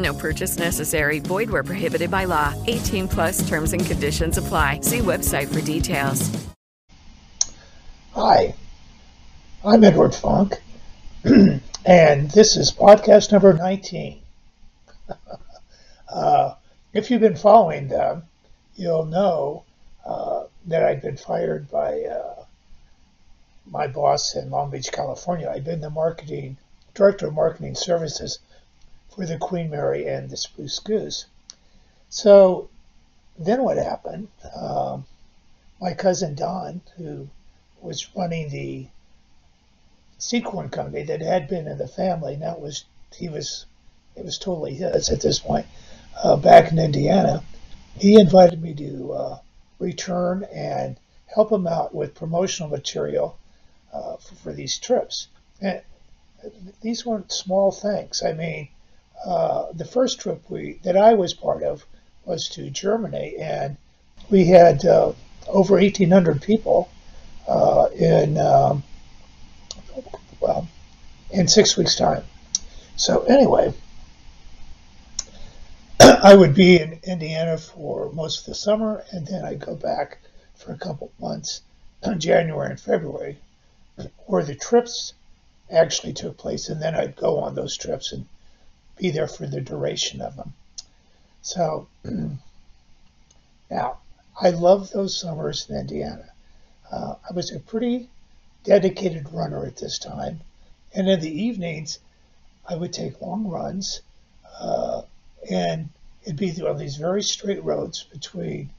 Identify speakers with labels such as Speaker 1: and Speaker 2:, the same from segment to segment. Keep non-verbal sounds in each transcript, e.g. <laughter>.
Speaker 1: No purchase necessary. Void where prohibited by law. 18 plus terms and conditions apply. See website for details.
Speaker 2: Hi, I'm Edward Funk, <clears throat> and this is podcast number 19. <laughs> uh, if you've been following them, you'll know uh, that I've been fired by uh, my boss in Long Beach, California. I've been the marketing director of marketing services for the Queen Mary and the Spruce Goose. So then what happened? Um, my cousin Don, who was running the seed corn company that had been in the family, now it was he was it was totally his at this point. Uh, back in Indiana, he invited me to uh, return and help him out with promotional material uh, for, for, these trips. And these weren't small things. I mean, uh, the first trip we that I was part of was to Germany, and we had uh, over 1,800 people uh, in um, well in six weeks' time. So anyway, <clears throat> I would be in Indiana for most of the summer, and then I'd go back for a couple months in <clears throat> January and February, <clears throat> where the trips actually took place, and then I'd go on those trips and be there for the duration of them. So <clears throat> now, I love those summers in Indiana. Uh, I was a pretty dedicated runner at this time, and in the evenings, I would take long runs, uh, and it'd be on these very straight roads between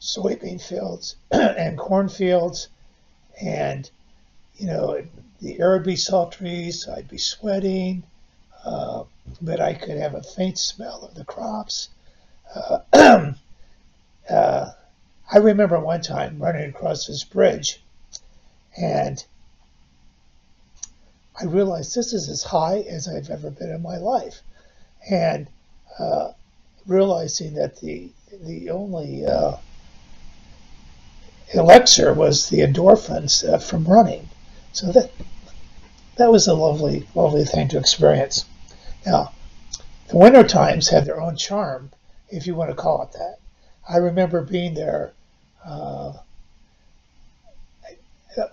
Speaker 2: soybean fields <clears throat> and cornfields, and you know the air would be sultry, so I'd be sweating. Uh, but I could have a faint smell of the crops. Uh, <clears throat> uh, I remember one time running across this bridge, and I realized this is as high as I've ever been in my life, and uh, realizing that the the only uh, elixir was the endorphins uh, from running. So that that was a lovely, lovely thing to experience. Now, the winter times have their own charm, if you want to call it that. I remember being there uh,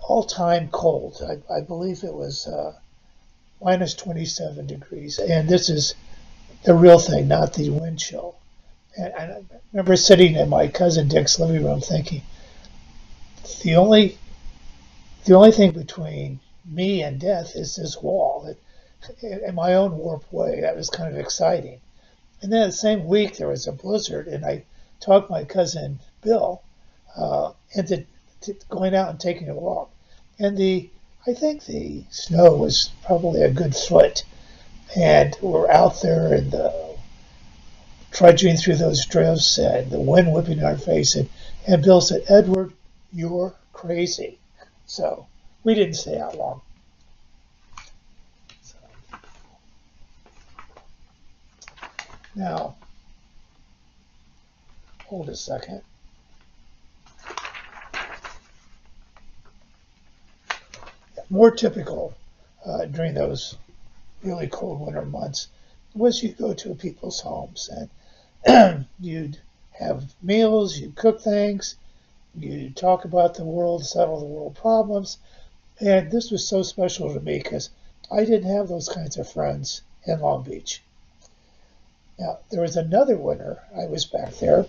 Speaker 2: all time cold. I, I, believe it was uh, minus 27 degrees. And this is the real thing, not the wind chill. And, and I remember sitting in my cousin Dick's living room thinking, the only the only thing between me and death is this wall. It, in my own warped way. That was kind of exciting. And then the same week there was a blizzard, and I talked my cousin Bill uh, into going out and taking a walk. And the I think the snow was probably a good foot, and we're out there and the trudging through those drifts and the wind whipping in our face. And, and Bill said, Edward, you're crazy. So we didn't stay out long. Now, hold a second. more typical uh, during those really cold winter months was you'd go to people's homes and <clears throat> you'd have meals, you'd cook things, you'd talk about the world, settle the world problems. And this was so special to me because I didn't have those kinds of friends in Long Beach. Now, there was another winter I was back there,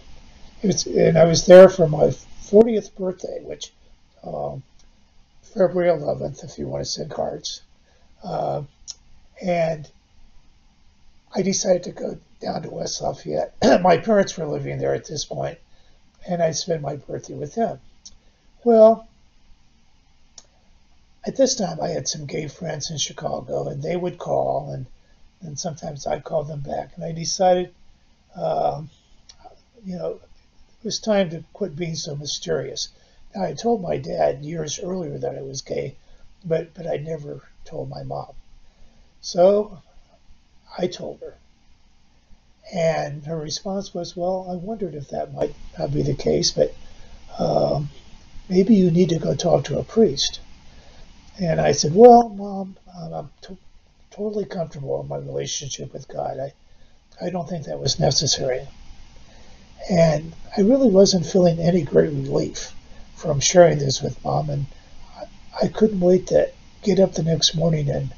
Speaker 2: was, and I was there for my 40th birthday, which um, February 11th, if you want to send cards. Uh, and I decided to go down to West Lafayette. <clears throat> my parents were living there at this point, and I'd spend my birthday with them. Well, at this time, I had some gay friends in Chicago, and they would call, and, and sometimes I'd call them back. And I decided, um, you know, it was time to quit being so mysterious. Now, I told my dad years earlier that I was gay, but, but I never told my mom. So I told her. And her response was, Well, I wondered if that might not be the case, but um, maybe you need to go talk to a priest. And I said, Well, Mom, I'm t- totally comfortable in my relationship with God. I, I don't think that was necessary. And I really wasn't feeling any great relief from sharing this with Mom. And I, couldn't wait to get up the next morning and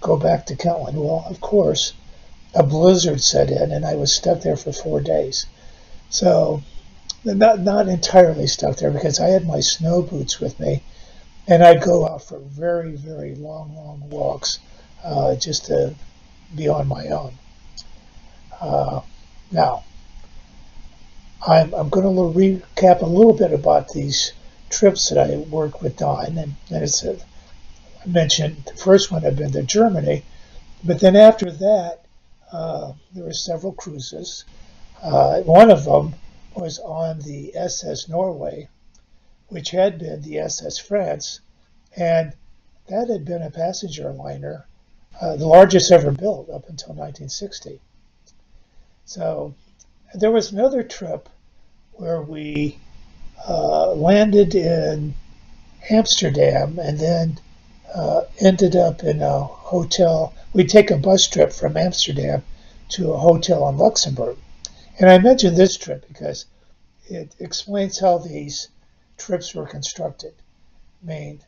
Speaker 2: go back to Kentland. Well, of course, a blizzard set in, and I was stuck there for four days. So, not not entirely stuck there because I had my snow boots with me, and I'd go out for very very long long walks uh, just to be on my own. Uh, now, I'm I'm going to recap a little bit about these trips that I worked with Don, and, and it's a, I mentioned the first one had been to Germany, but then after that, uh, there were several cruises. Uh, one of them was on the SS Norway, which had been the SS France, and that had been a passenger liner, uh, the largest ever built up until 1960. So there was another trip where we uh, landed in Amsterdam and then uh, ended up in a hotel. We'd take a bus trip from Amsterdam to a hotel in Luxembourg. And I mention this trip because it explains how these trips were constructed. I mean,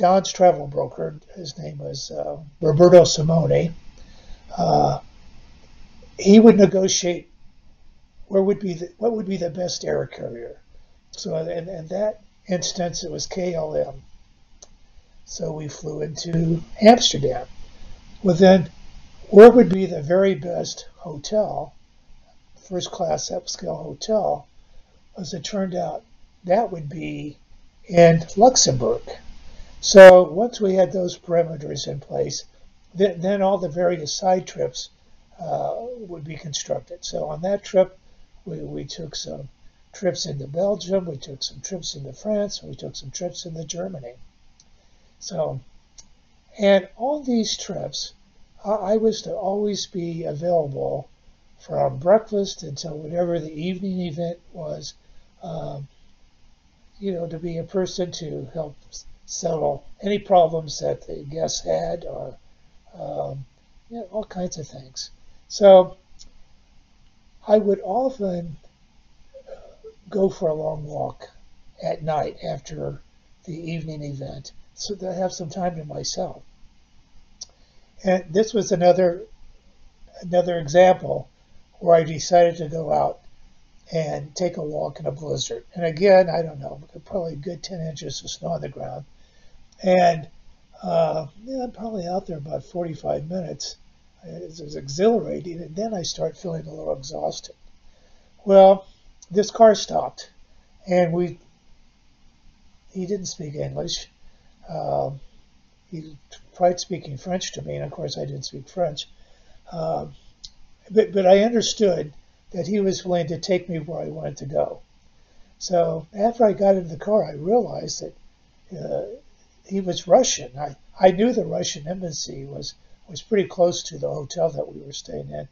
Speaker 2: Don's travel broker, his name was uh, Roberto Simone, uh, he would negotiate where would be the, what would be the best air carrier. So in, in that instance, it was KLM. So we flew into Amsterdam. Well, then, where would be the very best hotel, first class upscale hotel? As it turned out, that would be in Luxembourg. So once we had those perimeters in place, then, then all the various side trips uh, would be constructed. So on that trip, we, we took some trips into Belgium, we took some trips into France, we took some trips into Germany. So, and on these trips, I was to always be available from breakfast until whatever the evening event was, um, you know, to be a person to help settle any problems that the guests had or um, you know, all kinds of things. So I would often go for a long walk at night after the evening event so that I have some time to myself. And this was another another example where I decided to go out and take a walk in a blizzard. And again, I don't know, probably a good 10 inches of snow on the ground. And uh, yeah, I'm probably out there about 45 minutes. It was exhilarating, and then I start feeling a little exhausted. Well, this car stopped, and we. He didn't speak English, uh, he tried speaking French to me, and of course I didn't speak French. Uh, but, but I understood that he was willing to take me where I wanted to go. So after I got into the car, I realized that uh, he was Russian. I, I knew the Russian embassy was, was pretty close to the hotel that we were staying in.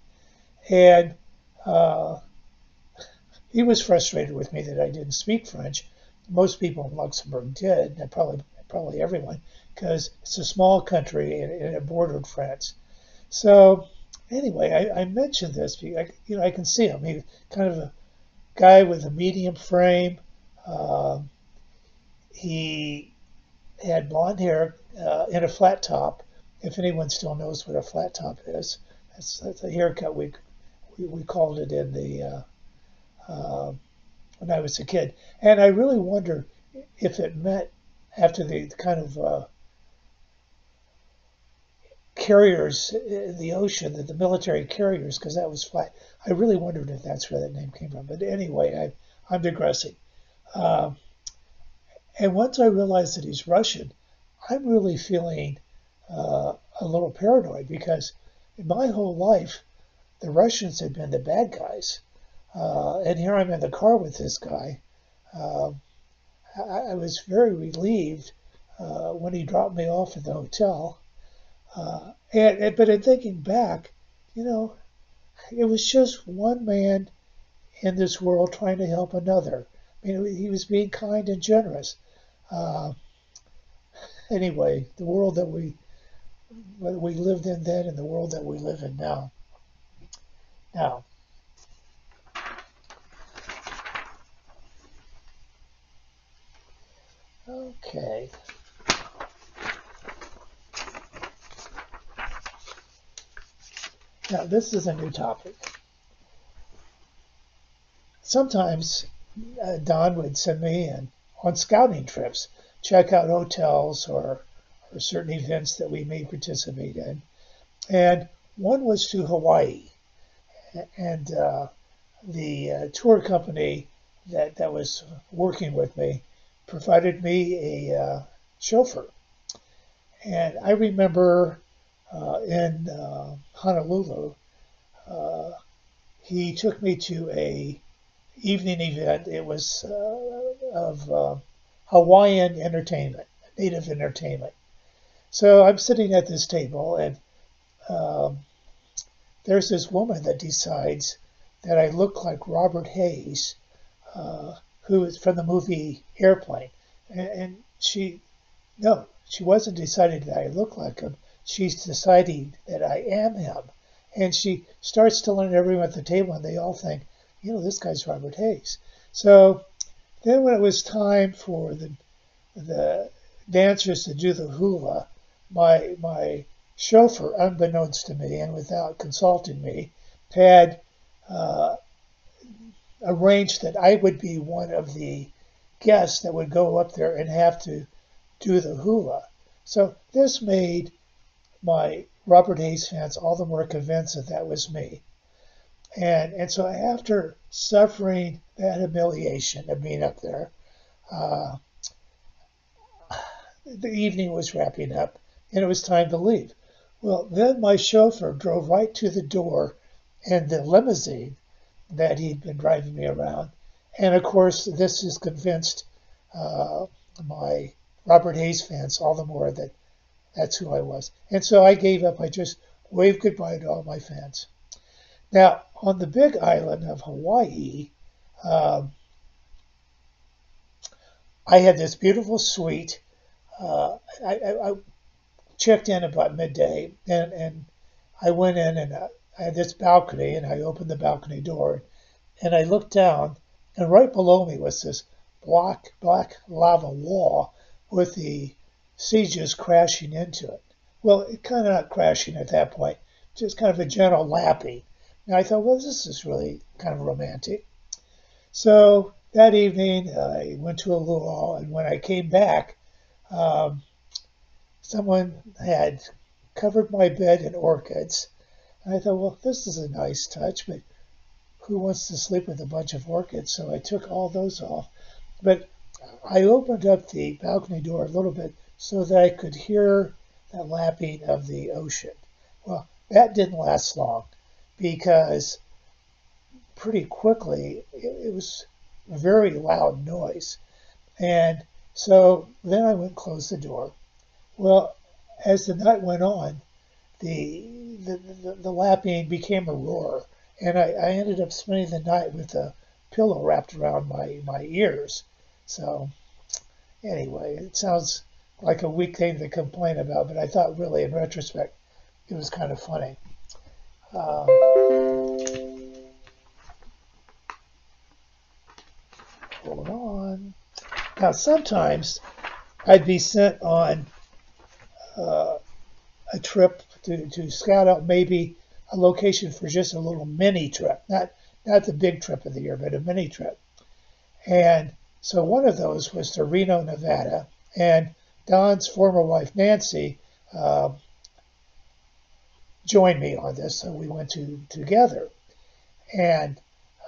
Speaker 2: And uh, he was frustrated with me that I didn't speak French. Most people in Luxembourg did. And probably probably everyone, because it's a small country and, and it bordered France. So anyway, I, I mentioned this I, you know I can see him. He kind of a guy with a medium frame. Uh, he had blonde hair uh, in a flat top. If anyone still knows what a flat top is, that's, that's a haircut we, we, we called it in the uh, uh, when I was a kid. And I really wonder if it meant after the kind of uh, carriers in the ocean, the, the military carriers, because that was flat. I really wondered if that's where that name came from. But anyway, I, I'm digressing. Um, and once I realized that he's Russian, I'm really feeling uh, a little paranoid because in my whole life, the Russians had been the bad guys. Uh, and here I'm in the car with this guy. Uh, I, I, was very relieved uh, when he dropped me off at the hotel. Uh, and, and, but in thinking back, you know, it was just one man in this world trying to help another. I mean, he was being kind and generous. Uh, anyway, the world that we we lived in then and the world that we live in now. Now, okay. Now, this is a new topic. Sometimes uh, Don would send me in on scouting trips, check out hotels or, or certain events that we may participate in. And one was to Hawaii. And uh, the uh, tour company that, that was working with me provided me a uh, chauffeur. And I remember uh, in uh, Honolulu, uh, he took me to a evening event. It was uh, of uh, Hawaiian entertainment, native entertainment. So I'm sitting at this table, and um, there's this woman that decides that I look like Robert Hays, uh, who is from the movie Airplane, and, and she, no, she wasn't deciding that I look like him she's deciding that I am him. And she starts telling everyone at the table, and they all think, you know, this guy's Robert Hays. So then when it was time for the the dancers to do the hula, my my chauffeur, unbeknownst to me and without consulting me, had uh, arranged that I would be one of the guests that would go up there and have to do the hula. So this made my Robert Hays fans all the more convinced that that was me. And, and so after suffering that humiliation of being up there, uh, the evening was wrapping up and it was time to leave. Well, then my chauffeur drove right to the door and the limousine that he'd been driving me around. And of course, this has convinced uh, my Robert Hays fans all the more that that's who I was. And so I gave up. I just waved goodbye to all my fans. Now, on the big island of Hawaii, um, I had this beautiful suite. Uh, I, I, I, checked in about midday, and, and I went in and uh, I had this balcony, and I opened the balcony door, and I looked down, and right below me was this black black lava wall with the sieges crashing into it. Well, it kind of not crashing at that point, just kind of a gentle lapping. And I thought, well, this is really kind of romantic. So that evening, I went to a luau, and when I came back, um, someone had covered my bed in orchids. And I thought, well, this is a nice touch, but who wants to sleep with a bunch of orchids? So I took all those off. But I opened up the balcony door a little bit so that I could hear the lapping of the ocean. Well, that didn't last long because pretty quickly it, was very loud noise. And so then I went and closed the door. Well, as the night went on, the the, the, the lapping became a roar, and I, I ended up spending the night with a pillow wrapped around my, my ears. So anyway, it sounds like a weak thing to complain about, but I thought really in retrospect it was kind of funny. Um, hold on. Now sometimes I'd be sent on uh, a trip to, to scout out maybe a location for just a little mini trip, not not the big trip of the year, but a mini trip. And so one of those was to Reno, Nevada, and Don's former wife Nancy uh, joined me on this, so we went to together. And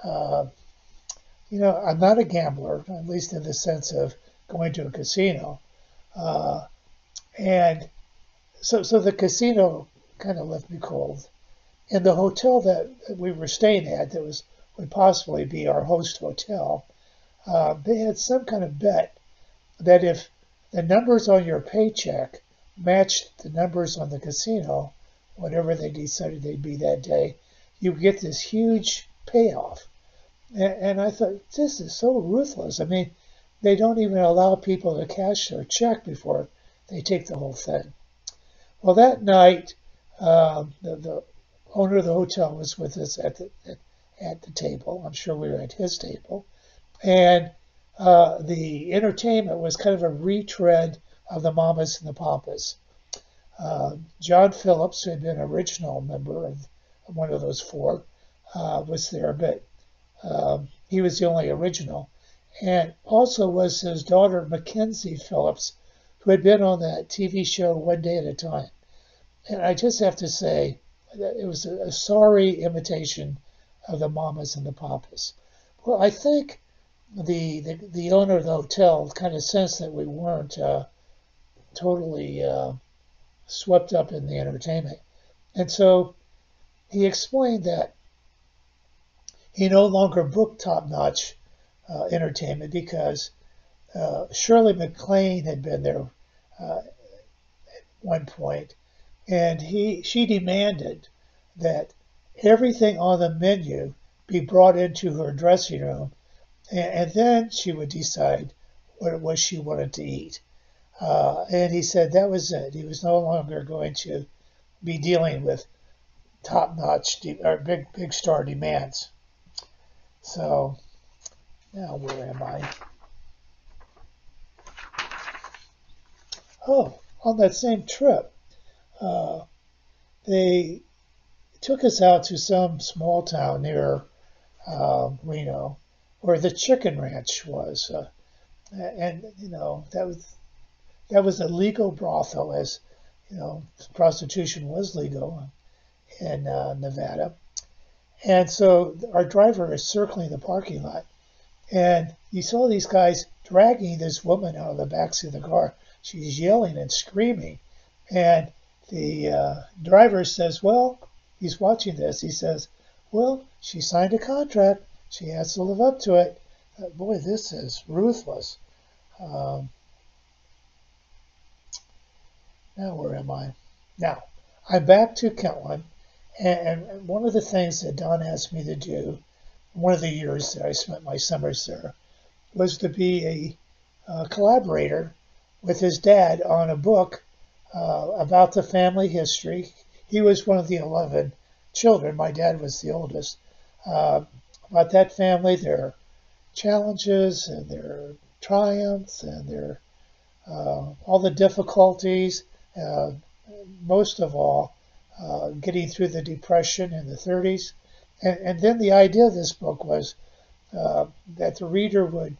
Speaker 2: uh, you know, I'm not a gambler, at least in the sense of going to a casino. Uh, and so, so the casino kind of left me cold. And the hotel that we were staying at, that was would possibly be our host hotel, uh, they had some kind of bet that if the numbers on your paycheck matched the numbers on the casino, whatever they decided they'd be that day, you get this huge payoff. And, and I thought, this is so ruthless. I mean, they don't even allow people to cash their check before they take the whole thing. Well, that night, um, the, the owner of the hotel was with us at the at, at the table. I'm sure we were at his table, and uh, the entertainment was kind of a retread of the Mamas and the Papas. Uh, John Phillips, who had been an original member of one of those four, uh, was there, but um, he was the only original. And also was his daughter, Mackenzie Phillips, who had been on that TV show One Day at a Time. And I just have to say, that it was a, a sorry imitation of the Mamas and the Papas. Well, I think the, the, the owner of the hotel kind of sensed that we weren't uh, totally uh, swept up in the entertainment. And so he explained that he no longer booked top notch uh, entertainment because uh, Shirley MacLaine had been there uh, at one point, and he she demanded that everything on the menu be brought into her dressing room, and, and then she would decide what it was she wanted to eat. Uh, and he said that was it. He was no longer going to be dealing with top-notch de- or big big star demands. So now where am I? Oh, on that same trip, uh, they took us out to some small town near uh, Reno, where the chicken ranch was, uh, and you know that was that was a legal brothel, as you know, prostitution was legal in uh, Nevada. And so our driver is circling the parking lot, and you saw these guys dragging this woman out of the backseat of the car. She's yelling and screaming, and the uh, driver says, "Well, he's watching this. He says, well, she signed a contract. She has to live up to it. Uh, boy, this is ruthless." Um, now, where am I? Now, I'm back to Kentland, and one of the things that Don asked me to do, one of the years that I spent my summers there, was to be a, collaborator with his dad on a book uh, about the family history. He was one of the 11 children. My dad was the oldest. Uh, about that family, their challenges and their triumphs and their uh, all the difficulties uh, most of all, uh, getting through the Depression in the 30s. And, and then the idea of this book was uh, that the reader would,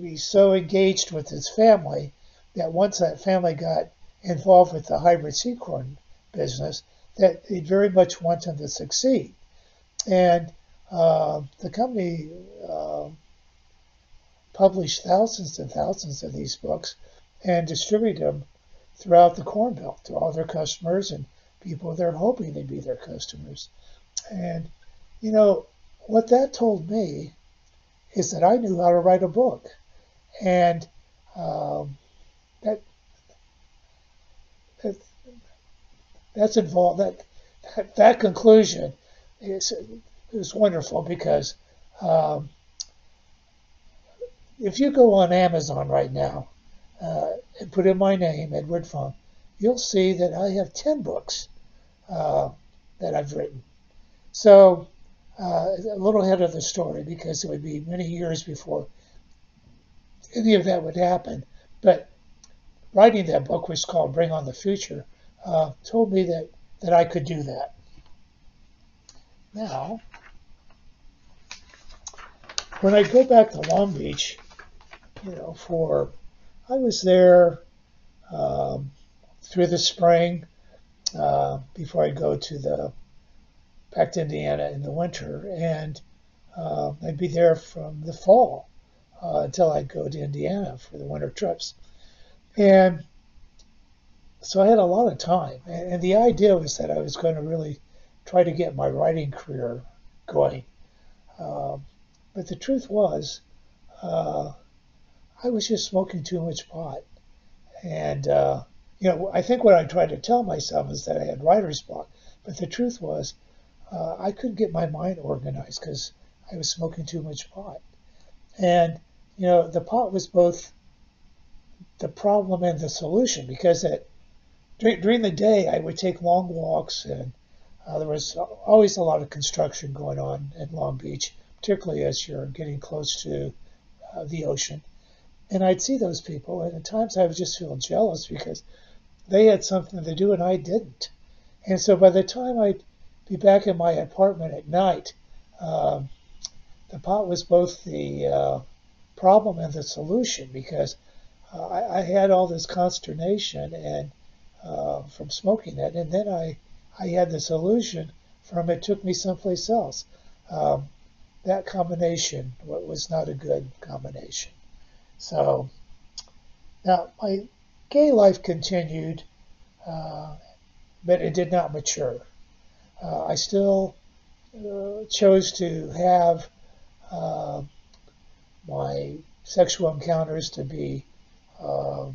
Speaker 2: be so engaged with his family that once that family got involved with the hybrid seed corn business, that they'd very much want them to succeed. And uh, the company uh, published thousands and thousands of these books and distributed them throughout the Corn Belt to all their customers and people they're hoping they'd be their customers. And, you know, what that told me is that I knew how to write a book. And um, that, that that's involved that that, that conclusion is is wonderful because um, if you go on Amazon right now and put in my name, Edward Funk, you'll see that I have 10 books uh, that I've written. So uh, a little ahead of the story because it would be many years before any of that would happen. But writing that book, which is called Bring on the Future, uh, told me that, that I could do that. Now, when I go back to Long Beach, you know, for I was there um, through the spring uh, before I'd go to the back to Indiana in the winter, and uh, I'd be there from the fall uh, until I'd go to Indiana for the winter trips. And so I had a lot of time, and, and the idea was that I was going to really try to get my writing career going. Um, but the truth was, uh, I was just smoking too much pot. And, uh, you know, I think what I tried to tell myself is that I had writer's block. But the truth was, uh, I couldn't get my mind organized because I was smoking too much pot. And, you know, the pot was both the problem and the solution because at, during, during the day I would take long walks and uh, there was always a lot of construction going on in Long Beach, particularly as you're getting close to uh, the ocean. And I'd see those people, and at times I would just feel jealous because they had something to do and I didn't. And so by the time I'd be back in my apartment at night, um, the pot was both the uh, problem and the solution because uh, I, I, had all this consternation and uh, from smoking it, and then I I had the solution from it took me someplace else. Um, that combination was not a good combination. So now my gay life continued, uh, but it did not mature. Uh, I still uh, chose to have uh, my sexual encounters to be uh,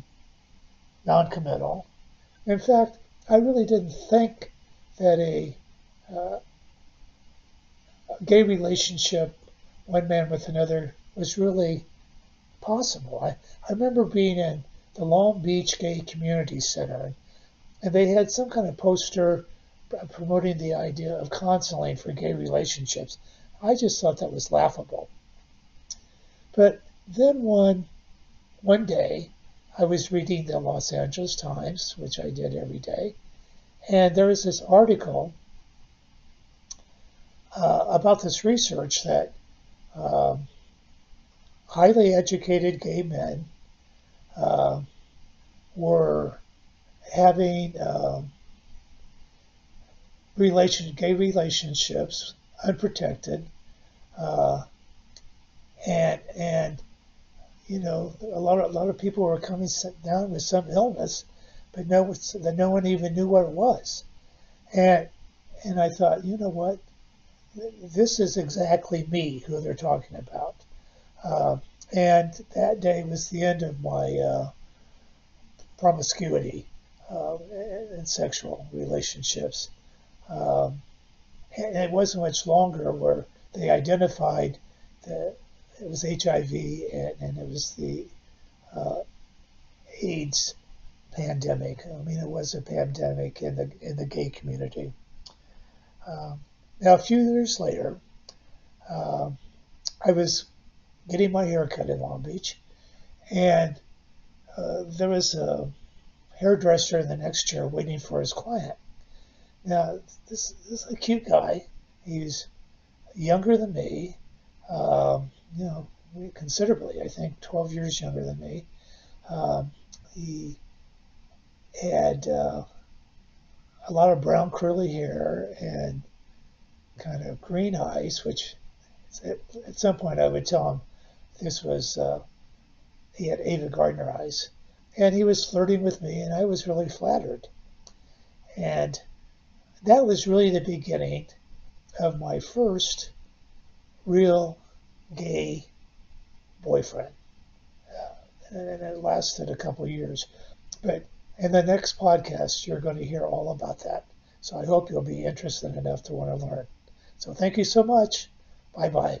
Speaker 2: non-committal. In fact, I really didn't think that a, uh, a gay relationship, one man with another, was really possible. I, I remember being in the Long Beach Gay Community Center, and they had some kind of poster promoting the idea of counseling for gay relationships. I just thought that was laughable. But then one one day, I was reading the Los Angeles Times, which I did every day, and there was this article uh, about this research that um, highly educated gay men uh, were having uh, relation, gay relationships unprotected, uh, and and you know a lot of a lot of people were coming down with some illness, but no that no one even knew what it was, and and I thought, you know what, this is exactly me who they're talking about. Uh, and that day was the end of my uh, promiscuity uh, and sexual relationships. Um, and it wasn't much longer where they identified that it was HIV and, and it was the uh, AIDS pandemic. I mean, it was a pandemic in the in the gay community. Um, now, a few years later, um, I was getting my hair cut in Long Beach, and uh, there was a hairdresser in the next chair waiting for his client. Now, this, this is a cute guy. He's younger than me, um, you know, considerably, I think 12 years younger than me. Um, he had uh, a lot of brown curly hair and kind of green eyes, which at, at some point I would tell him this was, uh, he had Ava Gardner eyes. And he was flirting with me, and I was really flattered. And that was really the beginning of my first real gay boyfriend. Uh, and it lasted a couple years. But in the next podcast, you're going to hear all about that. So I hope you'll be interested enough to want to learn. So thank you so much. Bye bye.